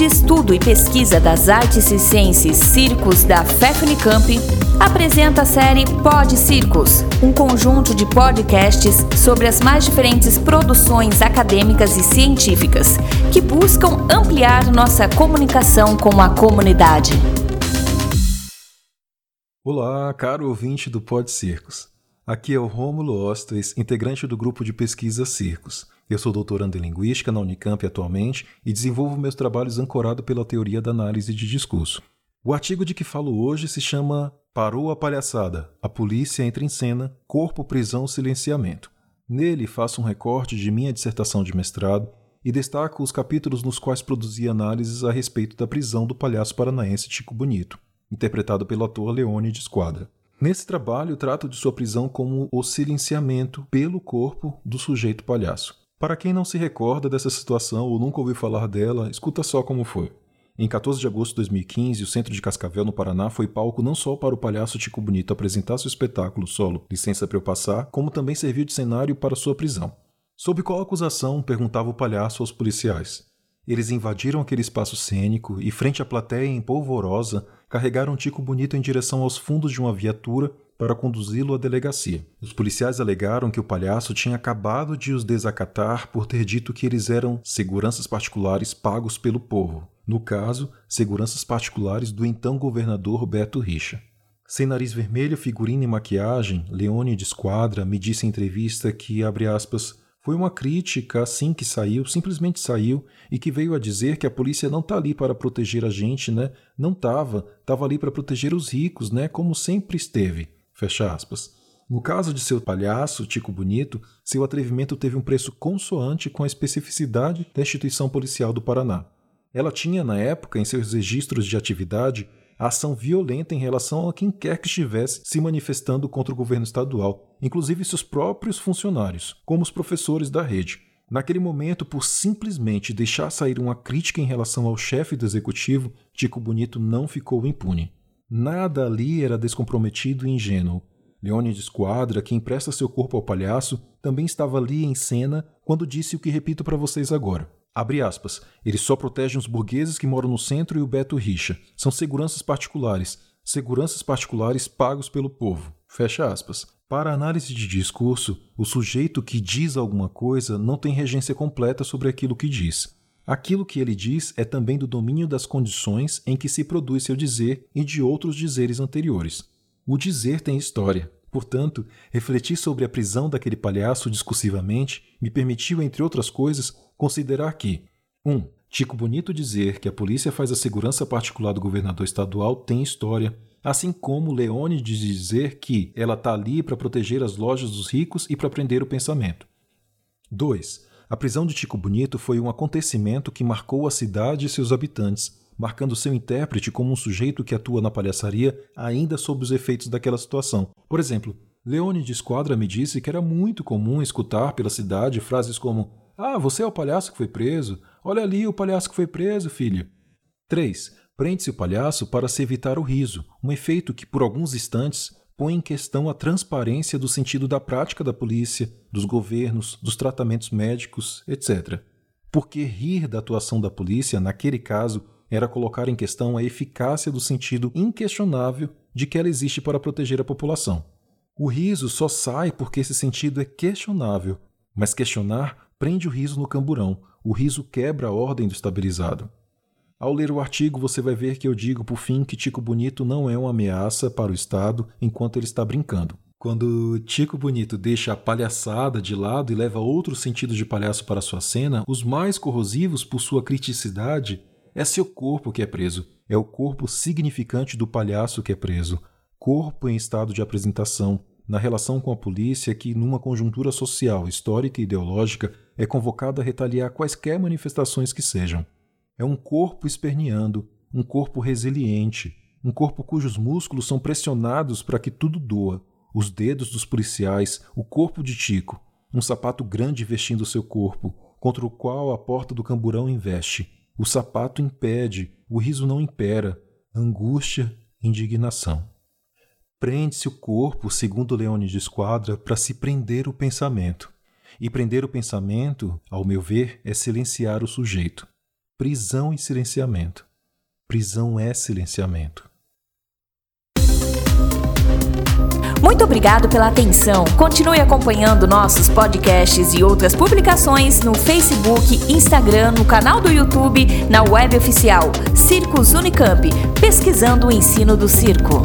de Estudo e Pesquisa das Artes e Ciências Circos da FEFNICAMP apresenta a série Pod Circos, um conjunto de podcasts sobre as mais diferentes produções acadêmicas e científicas que buscam ampliar nossa comunicação com a comunidade. Olá, caro ouvinte do Pod Circos. Aqui é o Rômulo Ostres, integrante do grupo de pesquisa Circos. Eu sou doutorando em Linguística na Unicamp atualmente e desenvolvo meus trabalhos ancorado pela teoria da análise de discurso. O artigo de que falo hoje se chama Parou a palhaçada. A polícia entra em cena, corpo, prisão, silenciamento. Nele faço um recorte de minha dissertação de mestrado e destaco os capítulos nos quais produzi análises a respeito da prisão do palhaço paranaense Tico Bonito, interpretado pelo ator Leone de Esquadra. Nesse trabalho, trato de sua prisão como o silenciamento pelo corpo do sujeito palhaço. Para quem não se recorda dessa situação ou nunca ouviu falar dela, escuta só como foi. Em 14 de agosto de 2015, o centro de Cascavel, no Paraná, foi palco não só para o palhaço Tico Bonito apresentar seu espetáculo solo Licença para eu passar, como também serviu de cenário para sua prisão. Sob qual acusação? perguntava o palhaço aos policiais. Eles invadiram aquele espaço cênico e, frente à plateia em polvorosa, carregaram Tico Bonito em direção aos fundos de uma viatura para conduzi-lo à delegacia. Os policiais alegaram que o palhaço tinha acabado de os desacatar por ter dito que eles eram seguranças particulares pagos pelo povo. No caso, seguranças particulares do então governador Beto Richa. Sem nariz vermelho, figurino e maquiagem, Leone de Esquadra me disse em entrevista que, abre aspas, foi uma crítica assim que saiu, simplesmente saiu, e que veio a dizer que a polícia não está ali para proteger a gente, né? Não estava, estava ali para proteger os ricos, né? Como sempre esteve. Fecha aspas. No caso de seu palhaço, Tico Bonito, seu atrevimento teve um preço consoante com a especificidade da instituição policial do Paraná. Ela tinha, na época, em seus registros de atividade, ação violenta em relação a quem quer que estivesse se manifestando contra o governo estadual, inclusive seus próprios funcionários, como os professores da rede. Naquele momento, por simplesmente deixar sair uma crítica em relação ao chefe do executivo, Tico Bonito não ficou impune. Nada ali era descomprometido e ingênuo. Leone de Esquadra, que empresta seu corpo ao palhaço, também estava ali em cena quando disse o que repito para vocês agora. Abre aspas. Eles só protegem os burgueses que moram no centro e o Beto Richa. São seguranças particulares. Seguranças particulares pagos pelo povo. Fecha aspas. Para análise de discurso, o sujeito que diz alguma coisa não tem regência completa sobre aquilo que diz. Aquilo que ele diz é também do domínio das condições em que se produz seu dizer e de outros dizeres anteriores. O dizer tem história. Portanto, refletir sobre a prisão daquele palhaço discursivamente me permitiu, entre outras coisas, considerar que 1. Um, Tico Bonito dizer que a polícia faz a segurança particular do governador estadual tem história, assim como Leone de dizer que ela está ali para proteger as lojas dos ricos e para prender o pensamento. 2. A prisão de Tico Bonito foi um acontecimento que marcou a cidade e seus habitantes, marcando seu intérprete como um sujeito que atua na palhaçaria ainda sob os efeitos daquela situação. Por exemplo, Leone de Esquadra me disse que era muito comum escutar pela cidade frases como: Ah, você é o palhaço que foi preso? Olha ali o palhaço que foi preso, filho. 3. Prende-se o palhaço para se evitar o riso, um efeito que, por alguns instantes, põe em questão a transparência do sentido da prática da polícia, dos governos, dos tratamentos médicos, etc. Porque rir da atuação da polícia, naquele caso, era colocar em questão a eficácia do sentido inquestionável de que ela existe para proteger a população. O riso só sai porque esse sentido é questionável, mas questionar prende o riso no camburão, o riso quebra a ordem do estabilizado. Ao ler o artigo, você vai ver que eu digo, por fim, que Tico Bonito não é uma ameaça para o Estado enquanto ele está brincando. Quando Tico Bonito deixa a palhaçada de lado e leva outro sentido de palhaço para sua cena, os mais corrosivos por sua criticidade, é seu corpo que é preso. É o corpo significante do palhaço que é preso. Corpo em estado de apresentação, na relação com a polícia que, numa conjuntura social, histórica e ideológica, é convocada a retaliar quaisquer manifestações que sejam. É um corpo esperneando, um corpo resiliente, um corpo cujos músculos são pressionados para que tudo doa. Os dedos dos policiais, o corpo de Tico, um sapato grande vestindo seu corpo, contra o qual a porta do camburão investe. O sapato impede, o riso não impera, angústia, indignação. Prende-se o corpo, segundo Leone de Esquadra, para se prender o pensamento. E prender o pensamento, ao meu ver, é silenciar o sujeito. Prisão e silenciamento. Prisão é silenciamento. Muito obrigado pela atenção. Continue acompanhando nossos podcasts e outras publicações no Facebook, Instagram, no canal do YouTube, na web oficial Circos Unicamp, pesquisando o ensino do circo.